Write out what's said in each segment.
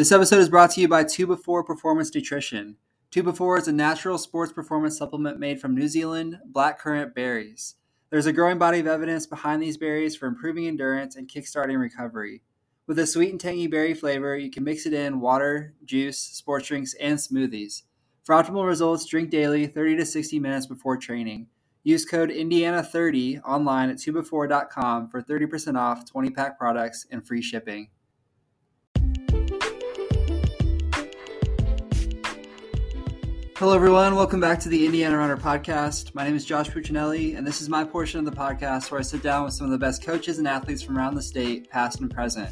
This episode is brought to you by 2Before Performance Nutrition. 2Before is a natural sports performance supplement made from New Zealand blackcurrant berries. There's a growing body of evidence behind these berries for improving endurance and kickstarting recovery. With a sweet and tangy berry flavor, you can mix it in water, juice, sports drinks, and smoothies. For optimal results, drink daily 30 to 60 minutes before training. Use code Indiana30 online at 2before.com for 30% off 20 pack products and free shipping. Hello, everyone. Welcome back to the Indiana Runner podcast. My name is Josh Puccinelli, and this is my portion of the podcast where I sit down with some of the best coaches and athletes from around the state, past and present.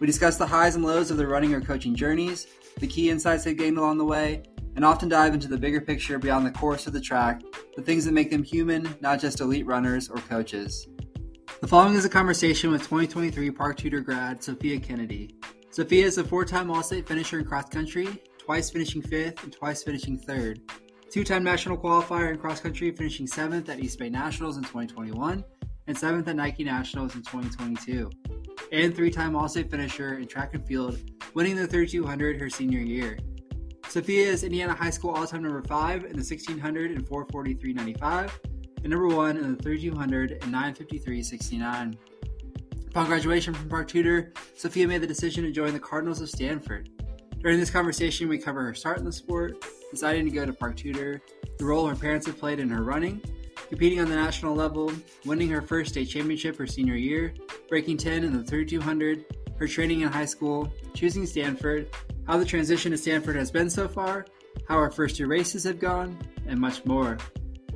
We discuss the highs and lows of their running or coaching journeys, the key insights they've gained along the way, and often dive into the bigger picture beyond the course of the track, the things that make them human, not just elite runners or coaches. The following is a conversation with 2023 Park Tudor grad Sophia Kennedy. Sophia is a four time All State finisher in cross country twice finishing fifth and twice finishing third. Two time national qualifier in cross country, finishing seventh at Eastbay Nationals in 2021 and seventh at Nike Nationals in 2022. And three time All State finisher in track and field, winning the 3200 her senior year. Sophia is Indiana High School all time number five in the 1600 and 443.95, and number one in the 3200 and 953.69. Upon graduation from Park Tudor, Sophia made the decision to join the Cardinals of Stanford. During this conversation, we cover her start in the sport, deciding to go to Park Tudor, the role her parents have played in her running, competing on the national level, winning her first state championship her senior year, breaking 10 in the 3200, her training in high school, choosing Stanford, how the transition to Stanford has been so far, how her first two races have gone, and much more.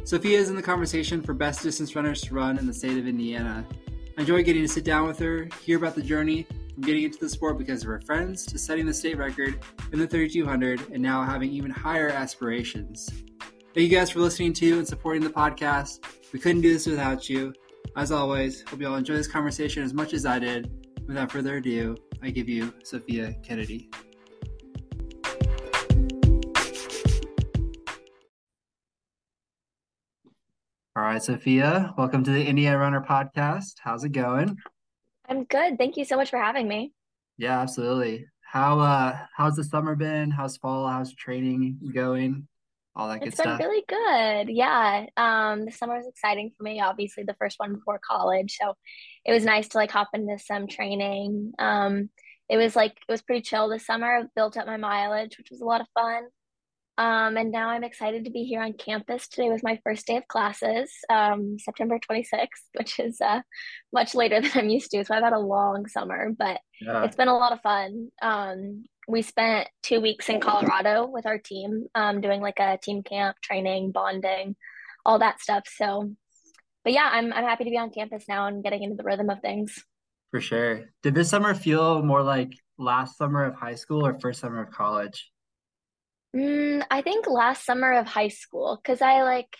Sophia is in the conversation for best distance runners to run in the state of Indiana. I enjoy getting to sit down with her, hear about the journey, getting into the sport because of her friends to setting the state record in the 3200 and now having even higher aspirations. Thank you guys for listening to and supporting the podcast. We couldn't do this without you. As always, hope you all enjoy this conversation as much as I did. Without further ado, I give you Sophia Kennedy. All right, Sophia, welcome to the Indiana Runner podcast. How's it going? I'm good. Thank you so much for having me. Yeah, absolutely. How uh how's the summer been? How's fall? How's training going? All that good stuff. It's been really good. Yeah. Um, the summer was exciting for me, obviously the first one before college. So it was nice to like hop into some training. Um, it was like it was pretty chill this summer. Built up my mileage, which was a lot of fun. Um, and now I'm excited to be here on campus. Today was my first day of classes, um, September 26th, which is uh, much later than I'm used to. So I've had a long summer, but Yeah, it's been a lot of fun. Um, we spent two weeks in Colorado with our team, um, doing like a team camp, training, bonding, all that stuff. So, but yeah, I'm I'm happy to be on campus now and getting into the rhythm of things. for sure. Did this summer feel more like last summer of high school or first summer of college? Mm, I think last summer of high school, because I like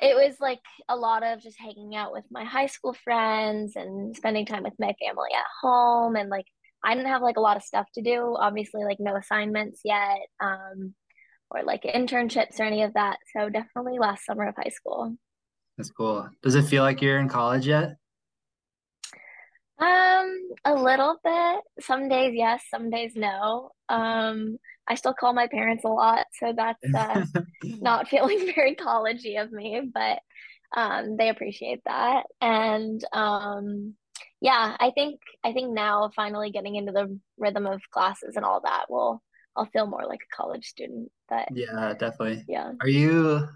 it was like a lot of just hanging out with my high school friends and spending time with my family at home and like I didn't have like a lot of stuff to do, obviously like no assignments yet, um, or like internships or any of that. So definitely last summer of high school. That's cool. Does it feel like you're in college yet? Um, a little bit. Some days yes, some days no. Um, I still call my parents a lot, so that's uh not feeling very collegey of me, but um, they appreciate that. And um, yeah, I think I think now finally getting into the rhythm of classes and all that will I'll feel more like a college student. But Yeah, definitely. yeah. Are you,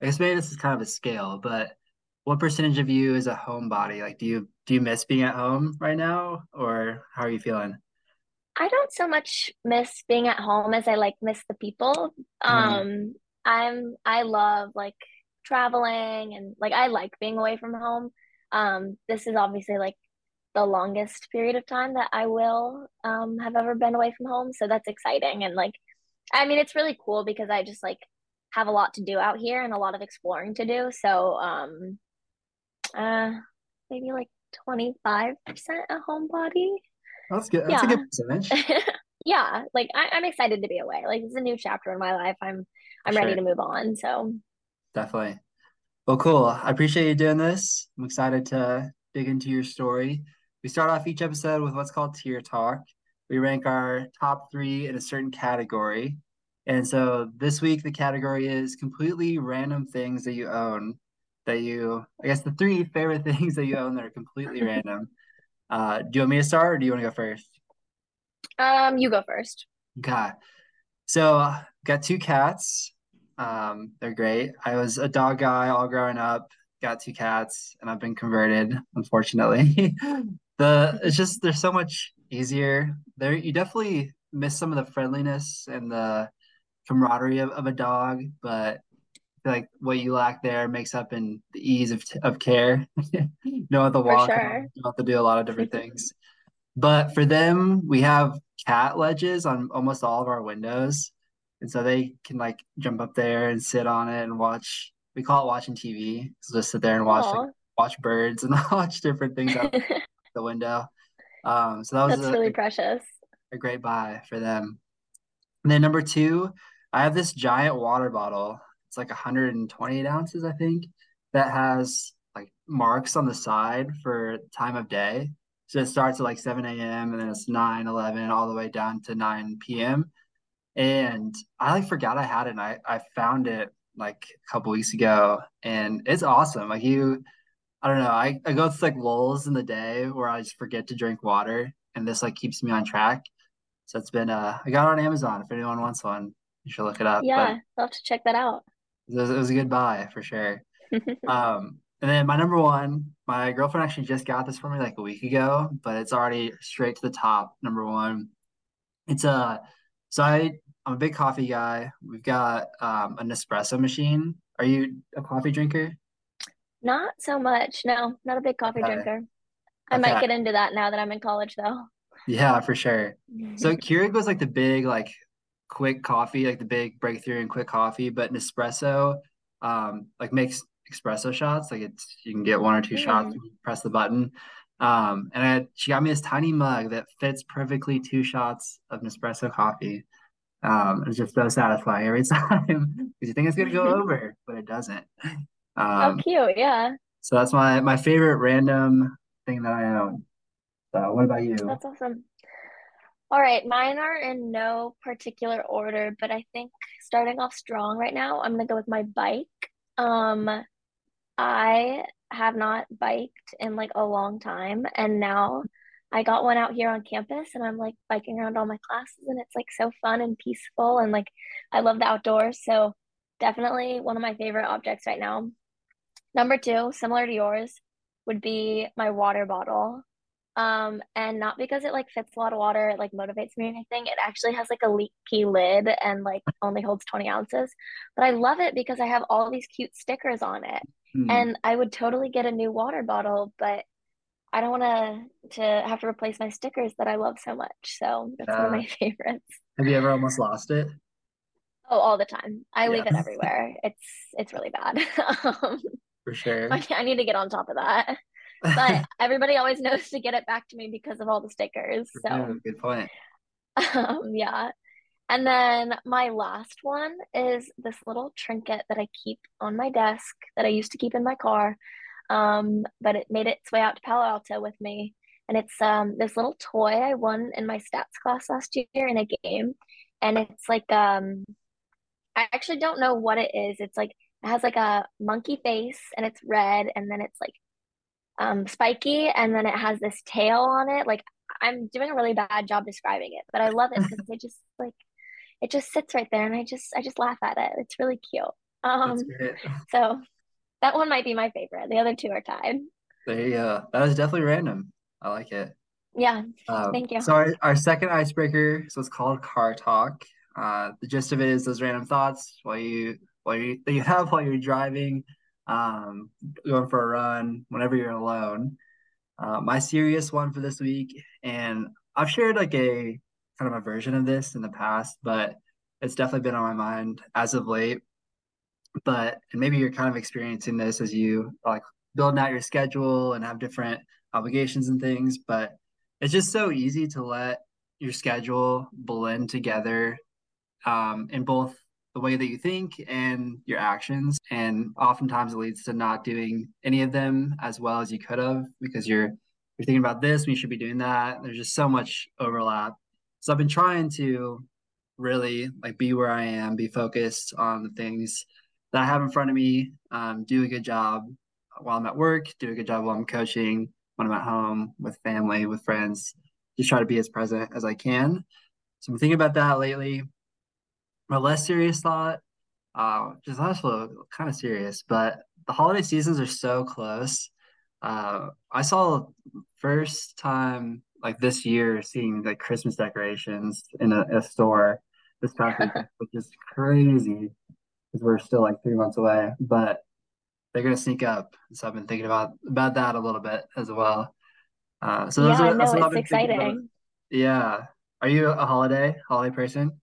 I guess maybe this is kind of a scale, but what percentage of you is a homebody? Like, do you do you miss being at home right now, or how are you feeling? I don't so much miss being at home as I like miss the people. Mm, Um, I'm I love like traveling and like I like being away from home. Um, this is obviously like the longest period of time that I will um have ever been away from home, so that's exciting and like I mean it's really cool because I just like have a lot to do out here and a lot of exploring to do. So um uh maybe like 25% a homebody. That's good. That's a Yeah. good percentage. yeah, like I, I'm excited to be away. Like it's a new chapter in my life. I'm I'm ready to move on. So Definitely. Well, cool. I appreciate you doing this. I'm excited to dig into your story. We start off each episode with what's called Tier Talk. we rank our top three in a certain category. And so this week, the category is completely random things that you own that you, I guess, the three favorite things that you own that are completely random. Uh, do you want me to start or do you want to go first? Um, you go first. Okay. So, got two cats. Um, they're great. I was a dog guy all growing up, got two cats, and I've been converted, unfortunately. the it's just they're so much easier. There you definitely miss some of the friendliness and the camaraderie of, of a dog, but like what you lack there makes up in the ease of of care. you the walk, sure. you have to do a lot of different things. But for them, we have cat ledges on almost all of our windows. And so they can like jump up there and sit on it and watch. We call it watching TV. So just sit there and watch like, watch birds and watch different things out the window. Um, so that was that's a, really precious. A great buy for them. And then number two, I have this giant water bottle. It's like 128 ounces, I think, that has like marks on the side for time of day. So it starts at like 7 a.m. and then it's 9, 11, all the way down to 9 p.m. And I like forgot I had it and I, I found it like a couple weeks ago and it's awesome. Like you I don't know, I, I go through like lulls in the day where I just forget to drink water and this like keeps me on track. So it's been uh I got it on Amazon if anyone wants one. You should look it up. Yeah, I'll have to check that out. It was, it was a good buy for sure. um and then my number one, my girlfriend actually just got this for me like a week ago, but it's already straight to the top. Number one, it's a so I I'm a big coffee guy. We've got um, an espresso machine. Are you a coffee drinker? Not so much. No, not a big coffee okay. drinker. I okay. might get into that now that I'm in college, though. Yeah, for sure. So Keurig was like the big like quick coffee, like the big breakthrough in quick coffee, but Nespresso um like makes espresso shots. Like it's you can get one or two mm. shots, press the button. Um, and I, she got me this tiny mug that fits perfectly two shots of Nespresso coffee. Um, it's just so satisfying every time because you think it's gonna go over, but it doesn't. Um, oh, cute! Yeah. So that's my my favorite random thing that I own. So, what about you? That's awesome. All right, mine are in no particular order, but I think starting off strong right now, I'm gonna go with my bike. Um, I have not biked in like a long time, and now I got one out here on campus, and I'm like biking around all my classes, and it's like so fun and peaceful, and like I love the outdoors. So definitely one of my favorite objects right now. Number two, similar to yours, would be my water bottle. Um, and not because it like fits a lot of water, it like motivates me or anything. It actually has like a leaky lid and like only holds 20 ounces. But I love it because I have all these cute stickers on it. Mm. And I would totally get a new water bottle, but I don't want to to have to replace my stickers that I love so much. So that's uh, one of my favorites. Have you ever almost lost it? Oh, all the time. I yeah. leave it everywhere. It's it's really bad. um, For sure. I, I need to get on top of that. But everybody always knows to get it back to me because of all the stickers. So good point. Um, yeah. And then my last one is this little trinket that I keep on my desk that I used to keep in my car. Um, but it made its way out to Palo Alto with me. And it's um this little toy I won in my stats class last year in a game. And it's like um I actually don't know what it is. It's like it has like a monkey face and it's red and then it's like um spiky and then it has this tail on it. Like I'm doing a really bad job describing it, but I love it because it just like it just sits right there and I just I just laugh at it. It's really cute. Um so that one might be my favorite. The other two are tied. There you go. That was definitely random. I like it. Yeah. Um, thank you. So our, our second icebreaker, so it's called car talk. Uh, the gist of it is those random thoughts while you while you that you have while you're driving, um, going for a run, whenever you're alone. Uh, my serious one for this week, and I've shared like a kind of a version of this in the past, but it's definitely been on my mind as of late. But and maybe you're kind of experiencing this as you like building out your schedule and have different obligations and things. But it's just so easy to let your schedule blend together um, in both the way that you think and your actions. And oftentimes it leads to not doing any of them as well as you could have because you're you're thinking about this you should be doing that. There's just so much overlap So I've been trying to really like be where I am, be focused on the things that I have in front of me, um, do a good job while I'm at work, do a good job while I'm coaching, when I'm at home with family, with friends, just try to be as present as I can. So I'm thinking about that lately. My less serious thought, uh, just also kind of serious, but the holiday seasons are so close. Uh, I saw first time like this year seeing like Christmas decorations in a, a store this past weekend, which is crazy because we're still like three months away, but they're gonna sneak up. So I've been thinking about about that a little bit as well. Uh, so those Yeah, are no, it's been thinking about. exciting. Yeah. Are you a holiday holiday person?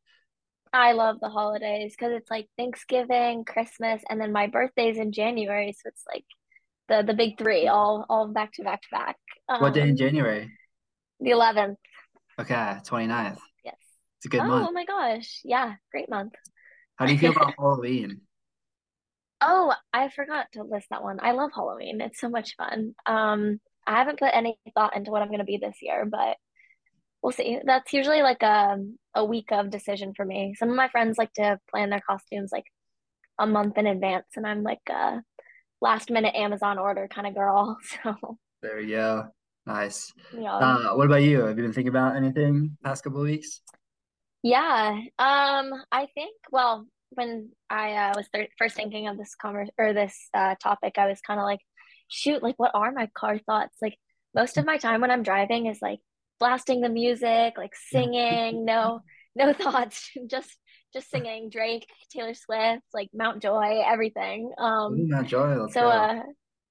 I love the holidays because it's like Thanksgiving, Christmas, and then my birthday's in January, so it's like the the big three, all all back to back to back. What day in Um, January? the 11th, Okay, 29th. yes. It's a good Oh, month. oh my gosh. Yeah, great month. How do you feel about Halloween? Oh, I forgot to list that one. I love Halloween. It's so much fun. Um, I haven't put any thought into what I'm going to be this year, but we'll see. That's usually like a a week of decision for me. Some of my friends like to plan their costumes like a month in advance, and I'm like a last minute Amazon order kind of girl. So, There you go. Nice. yeah. Uh, what about you? Have you been thinking about anything past couple of weeks? Yeah. Um, I think, well, when I uh, was first thinking of this convers or this uh, topic, I was kind of like, shoot, like what are my car thoughts? Like most of my time when I'm driving is like blasting the music, like singing, no no thoughts, just just singing Drake, Taylor Swift, like Mount Joy, everything. Um, Mount Joy, so uh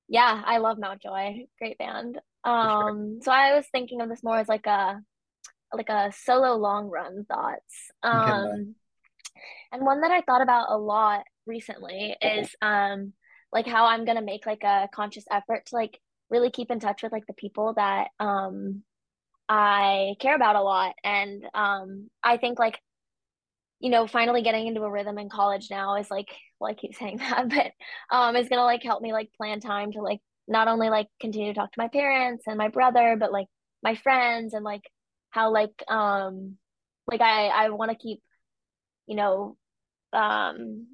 yeah, I love Mount Joy. Great band. For sure. Um, so I was thinking of this more as like a like a solo long run thoughts. Okay. Um, and one that I thought about a lot recently is um like how I'm gonna make like a conscious effort to like really keep in touch with like the people that um I care about a lot. And um I think like, you know, finally getting into a rhythm in college now is like well, I keep saying that, but um is gonna like help me like plan time to like not only like continue to talk to my parents and my brother, but like my friends and like how like um like I I want to keep, you know, um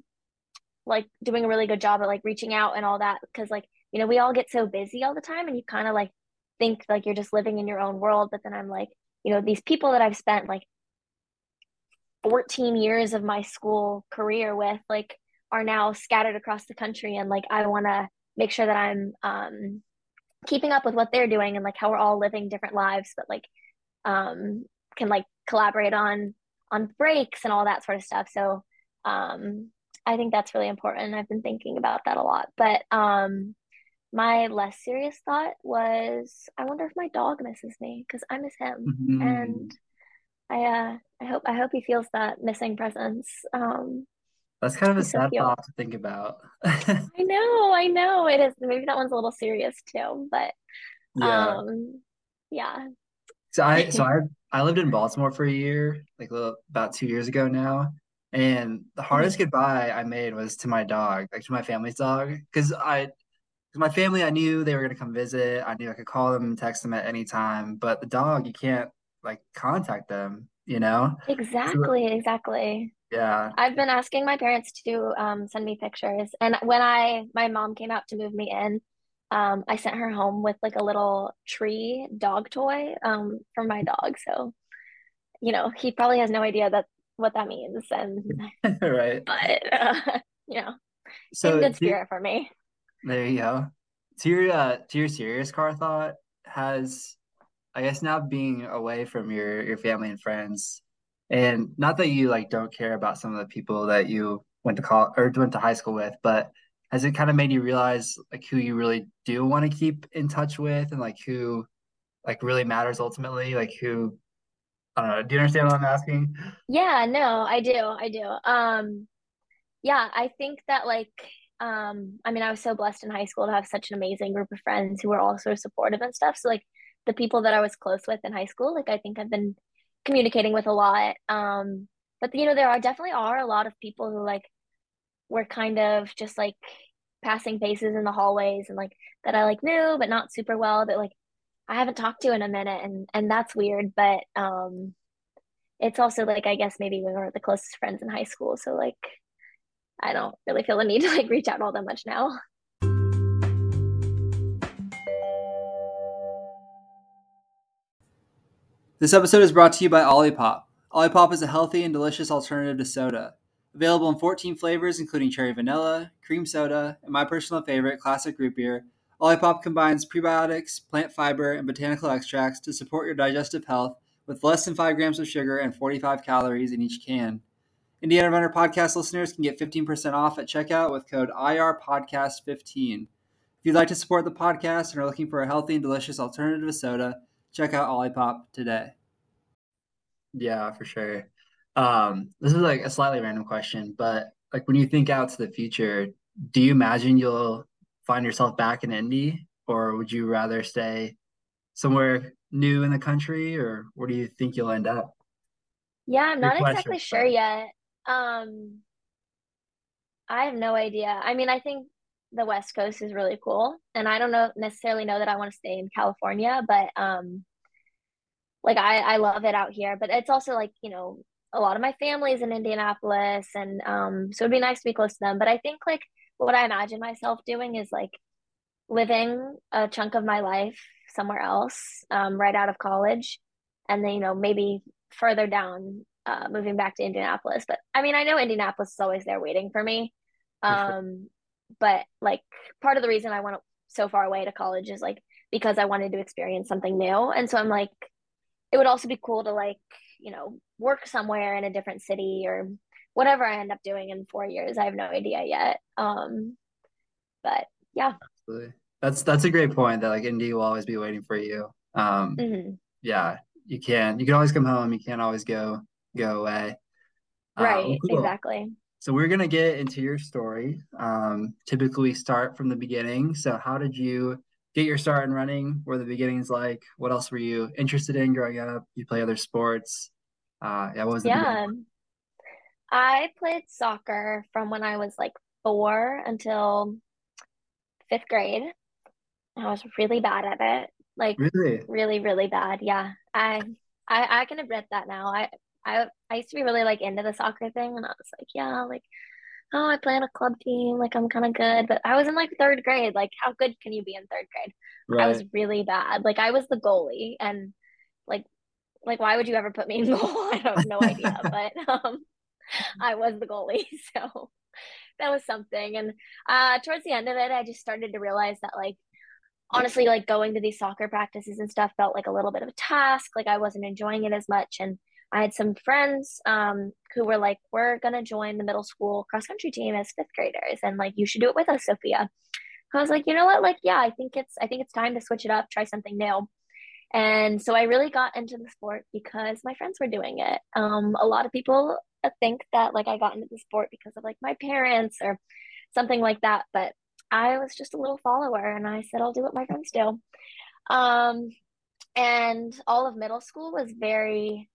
like doing a really good job at like reaching out and all that because like you know we all get so busy all the time and you kind of like think like you're just living in your own world but then I'm like you know these people that I've spent like 14 years of my school career with like are now scattered across the country and like I want to make sure that I'm um keeping up with what they're doing and like how we're all living different lives but like um can like collaborate on on breaks and all that sort of stuff. So um I think that's really important. I've been thinking about that a lot. But um my less serious thought was I wonder if my dog misses me because I miss him and Mhm. I uh I hope I hope he feels that missing presence um That's kind of a so sad thought to think about. I know I know it is maybe that one's a little serious too but Yeah. um yeah So I so I I lived in Baltimore for a year, like a little, about two years ago now. And the hardest Mhm. goodbye I made was to my dog, like to my family's dog. Because I, my family, I knew they were gonna come visit. I knew I could call them and text them at any time. But the dog, you can't like contact them, you know? So Exactly, exactly. yeah. I've been asking my parents to um, send me pictures, and when I my mom came out to move me in, um, I sent her home with like a little tree dog toy um, for my dog. So, you know, he probably has no idea that what that means, and Right. but uh, you know, in So good do, spirit for me. There you go. To your uh, to your serious car thought, has I guess now being away from your your family and friends, and not that you like don't care about some of the people that you went to call or went to high school with, but has it kind of made you realize like who you really do want to keep in touch with and like who like really matters ultimately? Like who I don't know. Do you understand what I'm asking? Yeah, no, I do, I do. Um, Yeah, I think that like um I mean I was so blessed in high school to have such an amazing group of friends who were all so supportive and stuff. So like the people that I was close with in high school, like I think I've been communicating with a lot. Um but you know there are definitely are a lot of people who like were kind of just like passing faces in the hallways and like that I like knew but not super well that like I haven't talked to in a minute and and that's weird, but um it's also like I guess maybe we weren't the closest friends in high school, so like I don't really feel the need to like reach out all that much now. This episode is brought to you by Olipop. Olipop is a healthy and delicious alternative to soda. Available in 14 flavors, including cherry vanilla, cream soda, and my personal favorite, classic root beer. Olipop combines prebiotics, plant fiber, and botanical extracts to support your digestive health with less than 5 grams of sugar and 45 calories in each can. Indiana Runner podcast listeners can get 15% off at checkout with code IRPodcast15. If you'd like to support the podcast and are looking for a healthy and delicious alternative to soda, check out Olipop today. Yeah, for sure. Um, this is like a slightly random question, but like when you think out to the future, do you imagine you'll find yourself back in Indy, or would you rather stay somewhere new in the country, or where do you think you'll end up? Yeah, I'm not exactly sure yet. Um, I have no idea. I mean, I think the West Coast is really cool, and I don't know necessarily know that I want to stay in California, but um, like I I love it out here. But it's also like you know a lot of my family is in Indianapolis, and um, so it'd be nice to be close to them. But I think like what I imagine myself doing is like living a chunk of my life somewhere else, um, right out of college, and then you know maybe further down, uh, moving back to Indianapolis. But I mean, I know Indianapolis is always there waiting for me. Um, but like part of the reason I went so far away to college is like because I wanted to experience something new, and so I'm like, it would also be cool to like you know work somewhere in a different city or whatever I end up doing in four years. I have no idea yet. Um, but yeah. Absolutely. That's that's a great point that like Indy will always be waiting for you. Um, mm-hmm. yeah, you can you can always come home. You can't always go go away. Um, right. Um, cool. Exactly. So we're gonna get into your story. Um, typically start from the beginning. So how did you get your start in running? Where the beginnings like? What else were you interested in growing up? You play other sports? Uh, yeah. What was the yeah? I played soccer from when I was like four until fifth grade. I was really bad at it. Like really, really, really bad. Yeah. I I I can admit that now. I I I used to be really like into the soccer thing and I was like, yeah, like oh, I play on a club team, like I'm kind of good, but I was in like third grade. Like how good can you be in third grade? Right. I was really bad. Like I was the goalie and like like why would you ever put me in goal? I have no idea, but um I was the goalie. So that was something. And uh, towards the end of it, I just started to realize that, like, honestly, like going to these soccer practices and stuff felt like a little bit of a task. Like, I wasn't enjoying it as much. And I had some friends um, who were like, we're going to join the middle school cross country team as fifth graders. And like, you should do it with us, Sophia. I was like, you know what? Like, yeah, I think it's, I think it's time to switch it up, try something new. And so I really got into the sport because my friends were doing it. Um, a lot of people think that like I got into the sport because of like my parents or something like that, but I was just a little follower and I said I'll do what my friends do. Um, and all of middle school was very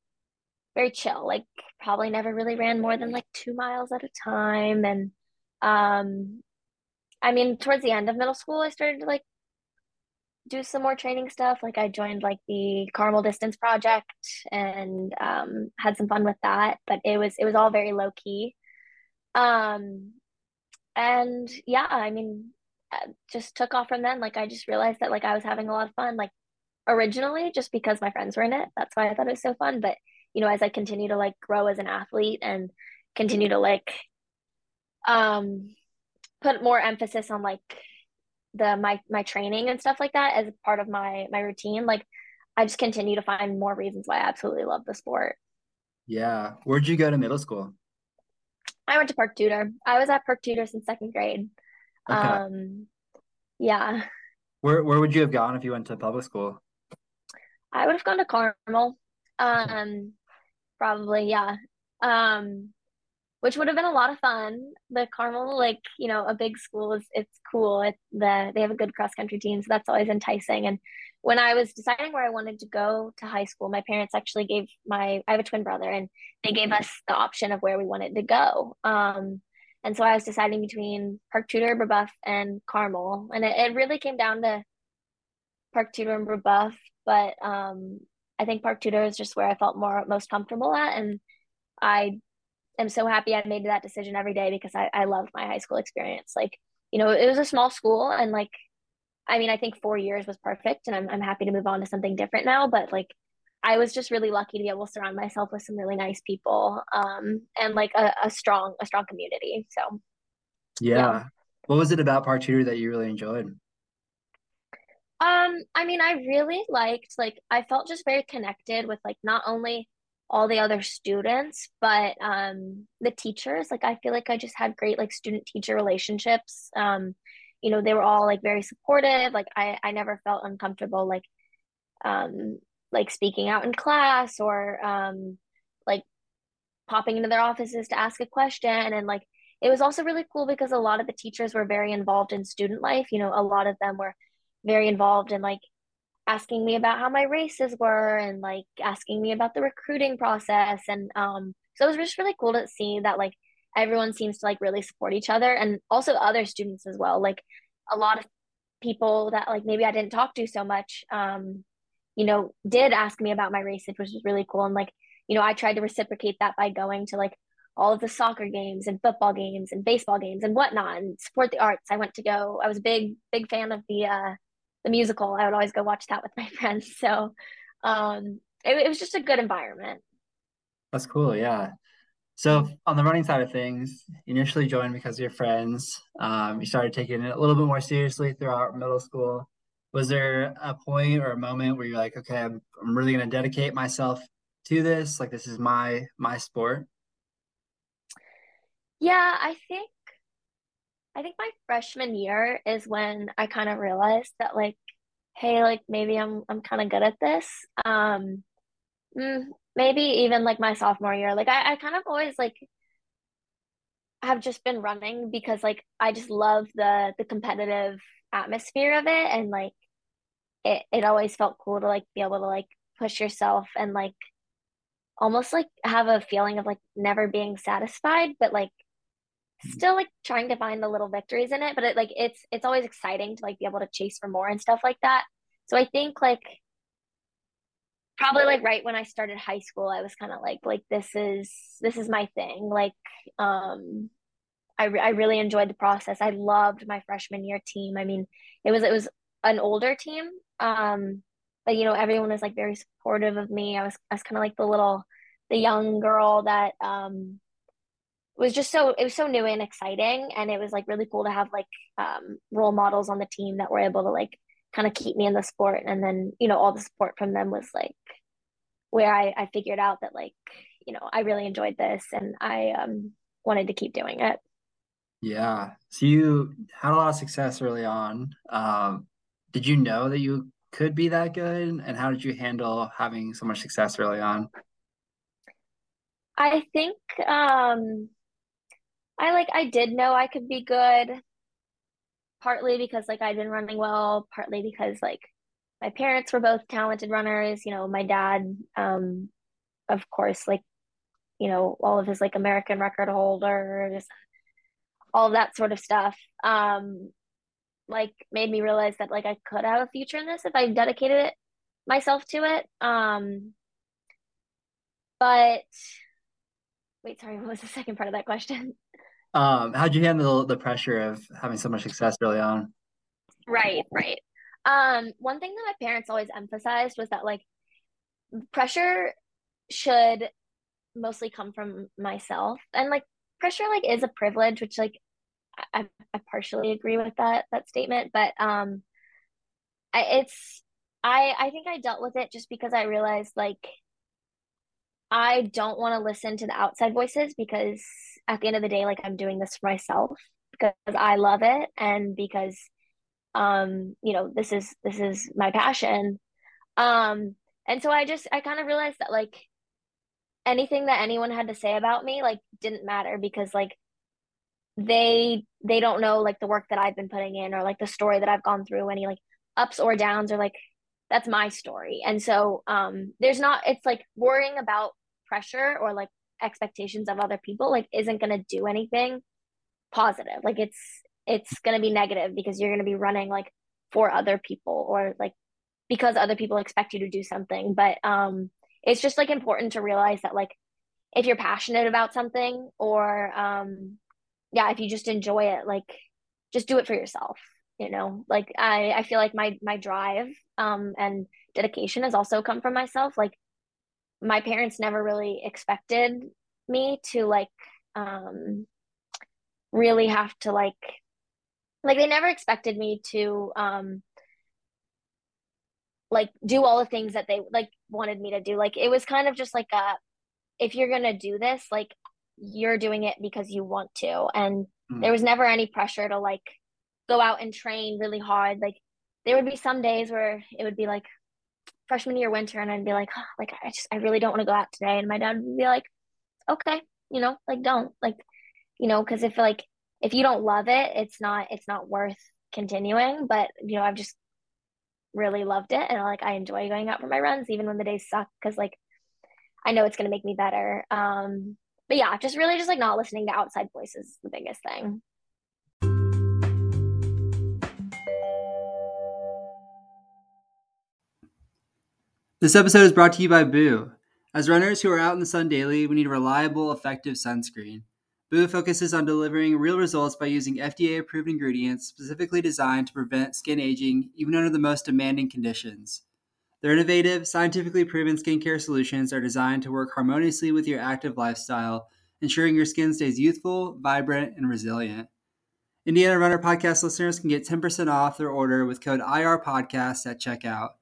very chill like probably never really ran more than like two miles at a time and um i mean towards the end of middle school i started to like do some more training stuff. Like I joined like the Carmel Distance Project and um, had some fun with that. But it was it was all very low key. Um, and yeah, I mean, uh, just took off from then. Like I just realized that like I was having a lot of fun. Like originally, just because my friends were in it, that's why I thought it was so fun. But you know, as I continue to like grow as an athlete and continue to like um put more emphasis on like the my my training and stuff like that as part of my my routine like i just continue to find more reasons why i absolutely love the sport yeah where'd you go to middle school i went to park tudor i was at park tudor since second grade okay. um yeah where where would you have gone if you went to public school i would have gone to carmel um probably yeah um which would have been a lot of fun. The Carmel, like you know, a big school is it's cool. It's the they have a good cross country team, so that's always enticing. And when I was deciding where I wanted to go to high school, my parents actually gave my I have a twin brother, and they gave us the option of where we wanted to go. Um, and so I was deciding between Park Tudor, Brebeuf, and Carmel, and it, it really came down to Park Tudor and Brebeuf. But um, I think Park Tudor is just where I felt more most comfortable at. And I am so happy I made that decision every day because I, I love my high school experience. Like, you know, it was a small school and like, I mean, I think four years was perfect and I'm, I'm happy to move on to something different now, but like, I was just really lucky to be able to surround myself with some really nice people, um, and like a, a strong, a strong community. So, yeah. yeah. What was it about Park Tudor that you really enjoyed? Um, I mean, I really liked, like, I felt just very connected with like not only all the other students, but um, the teachers. Like, I feel like I just had great like student teacher relationships. Um, you know, they were all like very supportive. Like, I I never felt uncomfortable like um like speaking out in class or um like popping into their offices to ask a question and like it was also really cool because a lot of the teachers were very involved in student life you know a lot of them were very involved in like asking me about how my races were and like asking me about the recruiting process and um so it was just really cool to see that like everyone seems to like really support each other and also other students as well like a lot of people that like maybe I didn't talk to so much um you know did ask me about my race which was really cool and like you know I tried to reciprocate that by going to like all of the soccer games and football games and baseball games and whatnot and support the arts I went to go I was a big big fan of the uh the musical. I would always go watch that with my friends. So um, it, it was just a good environment. That's cool. Yeah. So on the running side of things, you initially joined because of your friends. Um, you started taking it a little bit more seriously throughout middle school. Was there a point or a moment where you're like, okay, I'm, I'm really going to dedicate myself to this? Like this is my my sport. Yeah, I think I think my freshman year is when I kind of realized that like, hey, like maybe I'm I'm kind of good at this. Um, mm, maybe even like my sophomore year. Like I, I kind of always like have just been running because like I just love the the competitive atmosphere of it and like it it always felt cool to like be able to like push yourself and like almost like have a feeling of like never being satisfied, but like still like trying to find the little victories in it but it like it's it's always exciting to like be able to chase for more and stuff like that so i think like probably like right when i started high school i was kind of like like this is this is my thing. Like um I, re- I really enjoyed the process. I loved my freshman year team. I mean it was it was an older team um but you know everyone was like very supportive of me. I was i was kind of like the little the young girl that um was just so it was so new and exciting. And it was like really cool to have like um, role models on the team that were able to like kind of keep me in the sport and then you know all the support from them was like where I, I figured out that like you know I really enjoyed this and I um wanted to keep doing it. Yeah. So you had a lot of success early on. Um, did you know that you could be that good and how did you handle having so much success early on? I think um I like I did know I could be good partly because like I'd been running well, partly because like my parents were both talented runners, you know, my dad um of course like you know, all of his like American record holders, all that sort of stuff. Um like made me realize that like I could have a future in this if I dedicated it myself to it. Um but wait, sorry, what was the second part of that question? Um, how'd you handle the pressure of having so much success early on? Right, right. Um, one thing that my parents always emphasized was that like pressure should mostly come from myself and like pressure like is a privilege which like I, I partially agree with that that statement but um I, it's I I think I dealt with it just because I realized like I don't want to listen to the outside voices because at the end of the day, like I'm doing this for myself because I love it and because um, you know, this is this is my passion. Um, and so I just I kind of realized that like anything that anyone had to say about me like didn't matter because like they they don't know like the work that I've been putting in or like the story that I've gone through any like ups or downs or like that's my story. And so um there's not it's like worrying about pressure or like expectations of other people like isn't going to do anything positive like it's it's going to be negative because you're going to be running like for other people or like because other people expect you to do something. But um, it's just like important to realize that like if you're passionate about something or um, yeah, if you just enjoy it, like just do it for yourself. You know, like I I feel like my my drive um and dedication has also come from myself. Like my parents never really expected me to like um really have to like like they never expected me to um like do all the things that they like wanted me to do. Like it was kind of just like a if you're gonna do this like you're doing it because you want to. And mm. there was never any pressure to like go out and train really hard. Like there would be some days where it would be like freshman year winter and I'd be like oh, like I just I really don't want to go out today. And my dad would be like okay you know like don't like you know because if like if you don't love it it's not it's not worth continuing. But you know I've just really loved it and like I enjoy going out for my runs even when the days suck because like I know it's to make me better. Um but yeah just really just like not listening to outside voices is the biggest thing This episode is brought to you by BU. As runners who are out in the sun daily, we need a reliable, effective sunscreen. BU focuses on delivering real results by using FDA approved ingredients specifically designed to prevent skin aging even under the most demanding conditions. Their innovative, scientifically proven skincare solutions are designed to work harmoniously with your active lifestyle, ensuring your skin stays youthful, vibrant, and resilient. Indiana Runner Podcast listeners can get 10% off their order with code IR Podcast at checkout.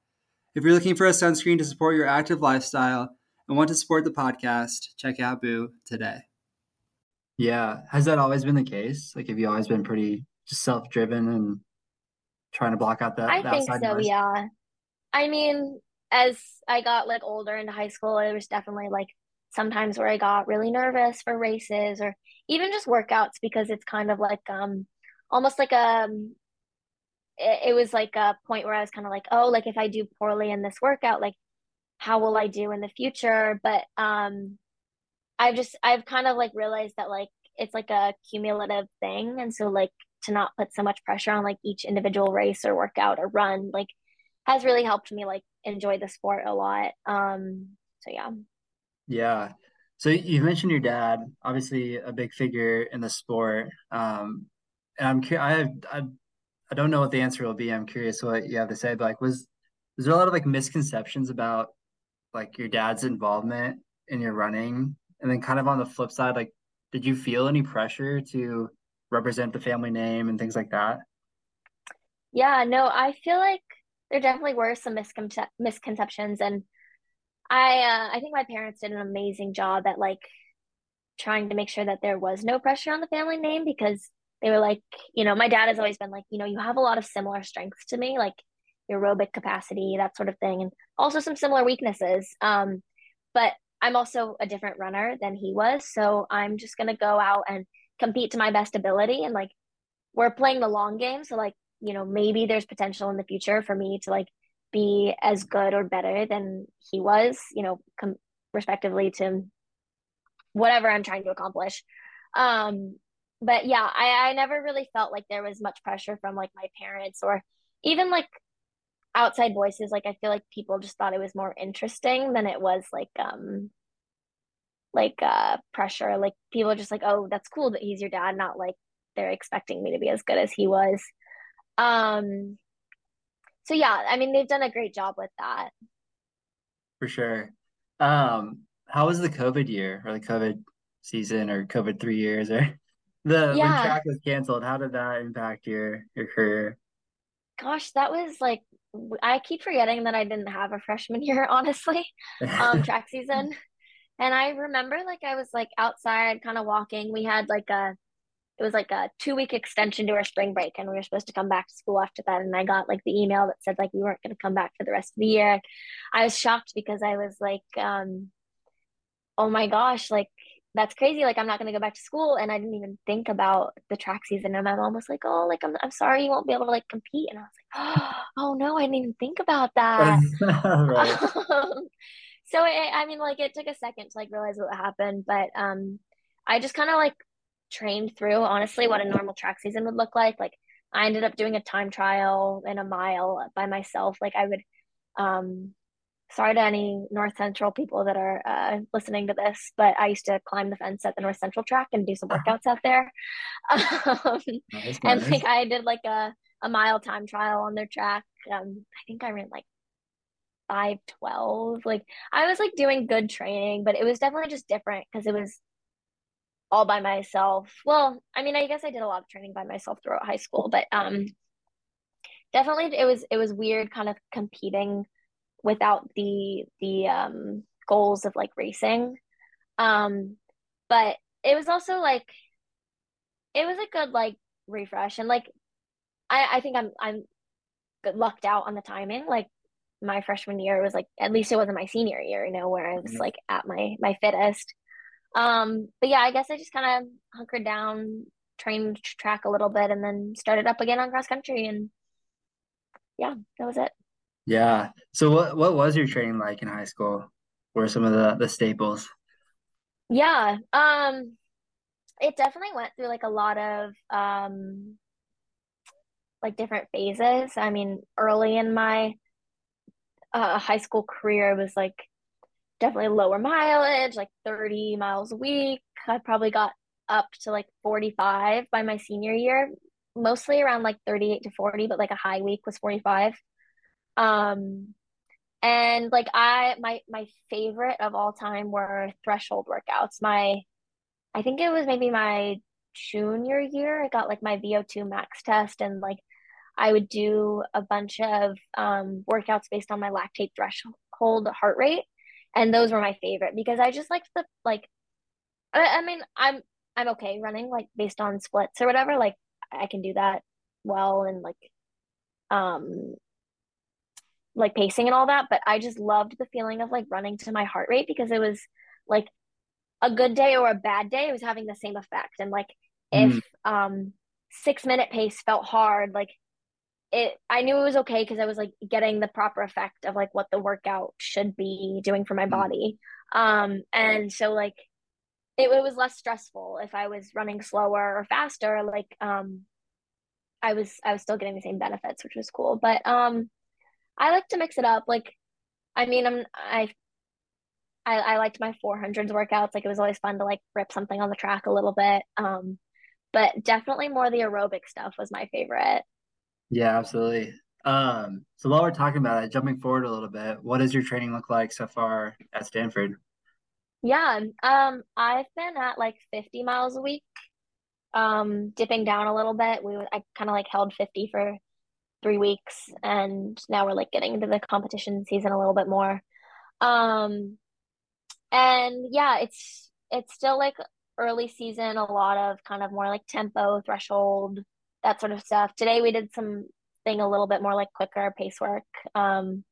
If you're looking for a sunscreen to support your active lifestyle and want to support the podcast, check out BU today. Yeah. Has that always been the case? Like, have you always been pretty just self driven and trying to block out that? I that think so, noise? yeah. I mean, as I got like older into high school, there was definitely like sometimes where I got really nervous for races or even just workouts because it's kind of like um almost like a um, it, it was like a point where I was kind of like, oh, like if I do poorly in this workout, like how will I do in the future? But um I've just I've kind of like realized that like it's like a cumulative thing. And so like to not put so much pressure on like each individual race or workout or run, like has really helped me like enjoy the sport a lot. Um so yeah. Yeah. So you mentioned your dad, obviously a big figure in the sport. Um, and I'm curious. I have, I I don't know what the answer will be. I'm curious what you have to say. But like, was was there a lot of like misconceptions about like your dad's involvement in your running? And then kind of on the flip side, like, did you feel any pressure to represent the family name and things like that? Yeah, no, I feel like there definitely were some misconce- misconceptions, and I uh, I think my parents did an amazing job at like trying to make sure that there was no pressure on the family name because they were like, you know, my dad has always been like, you know, you have a lot of similar strengths to me, like your aerobic capacity, that sort of thing, and also some similar weaknesses. Um, but I'm also a different runner than he was, so I'm just gonna go out and compete to my best ability. And like, we're playing the long game, so like, you know, maybe there's potential in the future for me to like be as good or better than he was, you know, com- respectively to whatever I'm trying to accomplish. Um, but yeah, I, I never really felt like there was much pressure from like my parents or even like outside voices. Like I feel like people just thought it was more interesting than it was like um like uh pressure. Like people just like, oh, that's cool that he's your dad, not like they're expecting me to be as good as he was. Um so yeah, I mean they've done a great job with that. For sure. Um, how was the COVID year or the COVID season or COVID three years or the yeah. when track was canceled, how did that impact your your career? Gosh, that was like I keep forgetting that I didn't have a freshman year, honestly, um, track season. And I remember like I was like outside kind of walking. We had like a it was like a two week extension to our spring break and we were supposed to come back to school after that. And I got like the email that said like we weren't gonna come back for the rest of the year. I was shocked because I was like, um, oh my gosh, like that's crazy. Like I'm not gonna go back to school, and I didn't even think about the track season. And my mom was like, "Oh, like I'm I'm sorry you won't be able to like compete." And I was like, "Oh no, I didn't even think about that." um, so it, I mean, like it took a second to like realize what happened, but um, I just kind of like trained through honestly what a normal track season would look like. Like I ended up doing a time trial in a mile by myself. Like I would Um, sorry to any North Central people that are uh, listening to this, but I used to climb the fence at the North Central track and do some workouts out there. Um, nice, and nice. like I did like a, a mile time trial on their track. Um, I think I ran like 512. Like I was like doing good training, but it was definitely just different because it was all by myself. Well, I mean, I guess I did a lot of training by myself throughout high school, but um definitely it was it was weird kind of competing without the the um goals of like racing. Um but it was also like it was a good like refresh and like I I think I'm I'm good lucked out on the timing. Like my freshman year was like at least it wasn't my senior year, you know, where I was mm-hmm. like at my my fittest. Um, but yeah, I guess I just kind of hunkered down, trained track a little bit, and then started up again on cross country, and yeah, that was it. Yeah. So what what was your training like in high school? What were some of the the staples? Yeah. Um, it definitely went through like a lot of um like different phases. I mean, early in my uh, high school career it was like definitely lower mileage, like 30 miles a week. I probably got up to like 45 by my senior year, mostly around like 38 to 40, but like a high week was 45. Um, and like I my my favorite of all time were threshold workouts. My I think it was maybe my junior year. I got like my VO2 max test and like I would do a bunch of um, workouts based on my lactate threshold heart rate, and those were my favorite because I just liked the like. I, I mean, I'm I'm okay running like based on splits or whatever. Like I can do that well and like um like pacing and all that, but I just loved the feeling of like running to my heart rate because it was like a good day or a bad day, it was having the same effect. And like mm. if um six minute pace felt hard, like it I knew it was okay because I was like getting the proper effect of like what the workout should be doing for my mm. body. Um and so like it, it was less stressful if I was running slower or faster like um I was I was still getting the same benefits which was cool. But um I like to mix it up like I mean I'm I I, I liked my 400s workouts like it was always fun to like rip something on the track a little bit um but definitely more the aerobic stuff was my favorite yeah, absolutely. Um, so while we're talking about it, jumping forward a little bit, what does your training look like so far at Stanford? Yeah, um, I've been at like 50 miles a week, um, dipping down a little bit. We I kind of like held 50 for three weeks, and now we're like getting into the competition season a little bit more. Um, and yeah, it's it's still like early season, a lot of kind of more like tempo, threshold, that sort of stuff. Today we did something a little bit more like quicker pace work, um,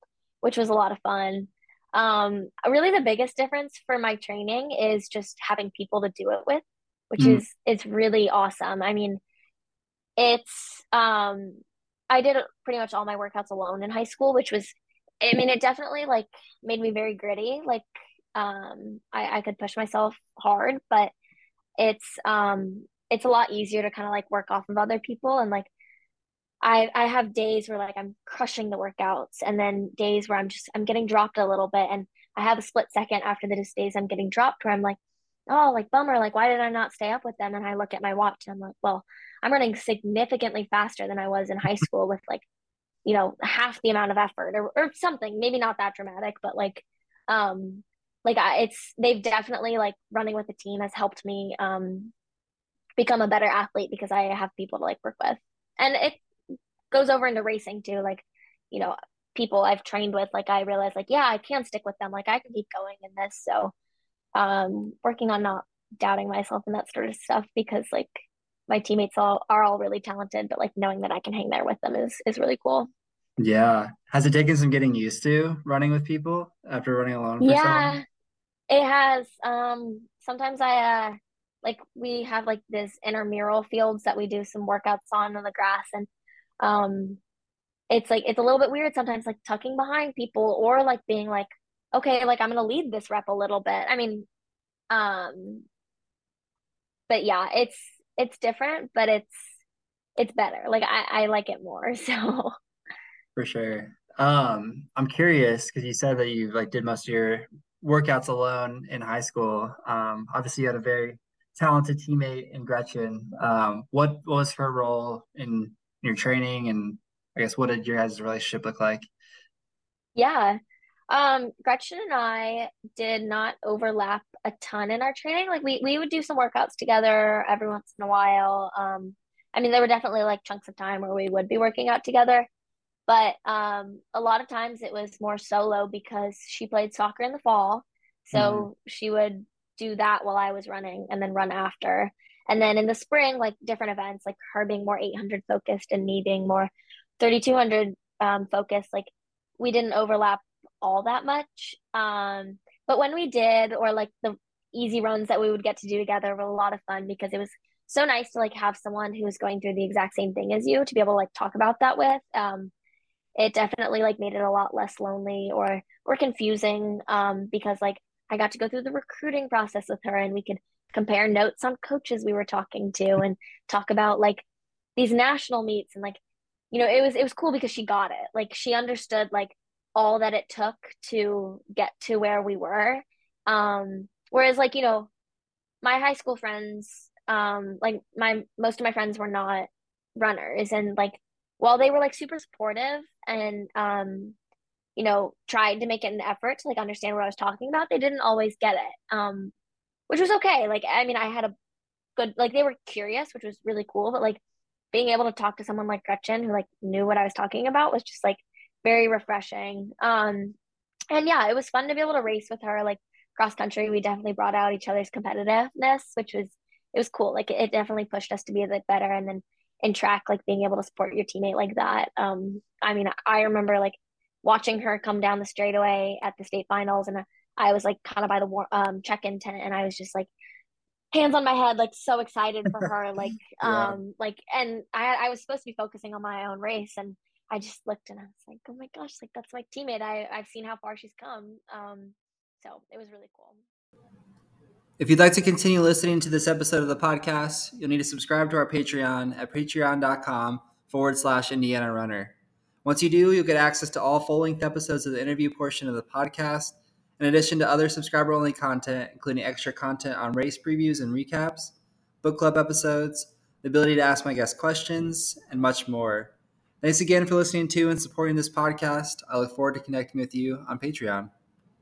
which was a lot of fun. Um, really the biggest difference for my training is just having people to do it with, which mm. is is really awesome. I mean, it's um I did pretty much all my workouts alone in high school, which was I mean, it definitely like made me very gritty. Like um I, I could push myself hard, but it's um it's a lot easier to kind of like work off of other people. And like I I have days where like I'm crushing the workouts and then days where I'm just I'm getting dropped a little bit. And I have a split second after the days I'm getting dropped where I'm like oh like bummer. Like why did I not stay up with them? And I look at my watch and I'm like well I'm running significantly faster than I was in high school with like you know half the amount of effort or, or something maybe not that dramatic but like um like I, it's they've definitely like running with the team has helped me um become a better athlete because I have people to like work with. And it goes over into racing too. Like, you know, people I've trained with, like I realize like, yeah, I can stick with them. Like I can keep going in this. So um working on not doubting myself and that sort of stuff because like my teammates all are all really talented, but like knowing that I can hang there with them is is really cool. Yeah. Has it taken some getting used to running with people after running alone? yeah, it has. Um sometimes I uh like we have like this intramural fields that we do some workouts on on the grass and um it's like it's a little bit weird sometimes like tucking behind people or like being like okay like i'm gonna lead this rep a little bit i mean um but yeah it's it's different but it's it's better like i i like it more so for sure Um, I'm curious because you said that you like did most of your workouts alone in high school. Um, obviously, you had a very talented teammate in Gretchen. Um, what was her role in your training, and I guess what did your guys' relationship look like? Yeah. Um, Gretchen and I did not overlap a ton in our training. Like we we would do some workouts together every once in a while. Um, I mean, there were definitely like chunks of time where we would be working out together, but um, a lot of times it was more solo because she played soccer in the fall, so mm-hmm. she would do that while I was running and then run after. And then in the spring, like different events, like her being more 800 focused and me being more 3200 um, focused, like we didn't overlap all that much. Um, but when we did, or like the easy runs that we would get to do together were a lot of fun because it was so nice to like have someone who was going through the exact same thing as you to be able to like talk about that with. Um, it definitely like made it a lot less lonely or or confusing um, because like I got to go through the recruiting process with her and we could compare notes on coaches we were talking to and talk about like these national meets and like you know it was it was cool because she got it like she understood like all that it took to get to where we were. Um, whereas like, you know, my high school friends, um, like my most of my friends were not runners and like while they were like super supportive and um, you know, tried to make it an effort to like understand what I was talking about, they didn't always get it. Um, which was okay. Like I mean I had a good like they were curious, which was really cool, but like being able to talk to someone like Gretchen who like knew what I was talking about was just like very refreshing. Um, and yeah, it was fun to be able to race with her. Like cross country, we definitely brought out each other's competitiveness, which was it was cool. Like it definitely pushed us to be a bit better. And then in track, like being able to support your teammate like that. Um, I mean, I remember like watching her come down the straightaway at the state finals, and I was like kind of by the um, check-in tent, and I was just like hands on my head, like so excited for her, like yeah. um, like, and I I was supposed to be focusing on my own race, and I just looked and I was like, oh my gosh, like that's my teammate. I, I've seen how far she's come. Um, so it was really cool. If you'd like to continue listening to this episode of the podcast, you'll need to subscribe to our Patreon at patreon.com forward slash Indiana Runner. Once you do, you'll get access to all full length episodes of the interview portion of the podcast, in addition to other subscriber only content, including extra content on race previews and recaps, book club episodes, the ability to ask my guests questions, and much more. Thanks again for listening to and supporting this podcast. I look forward to connecting with you on Patreon.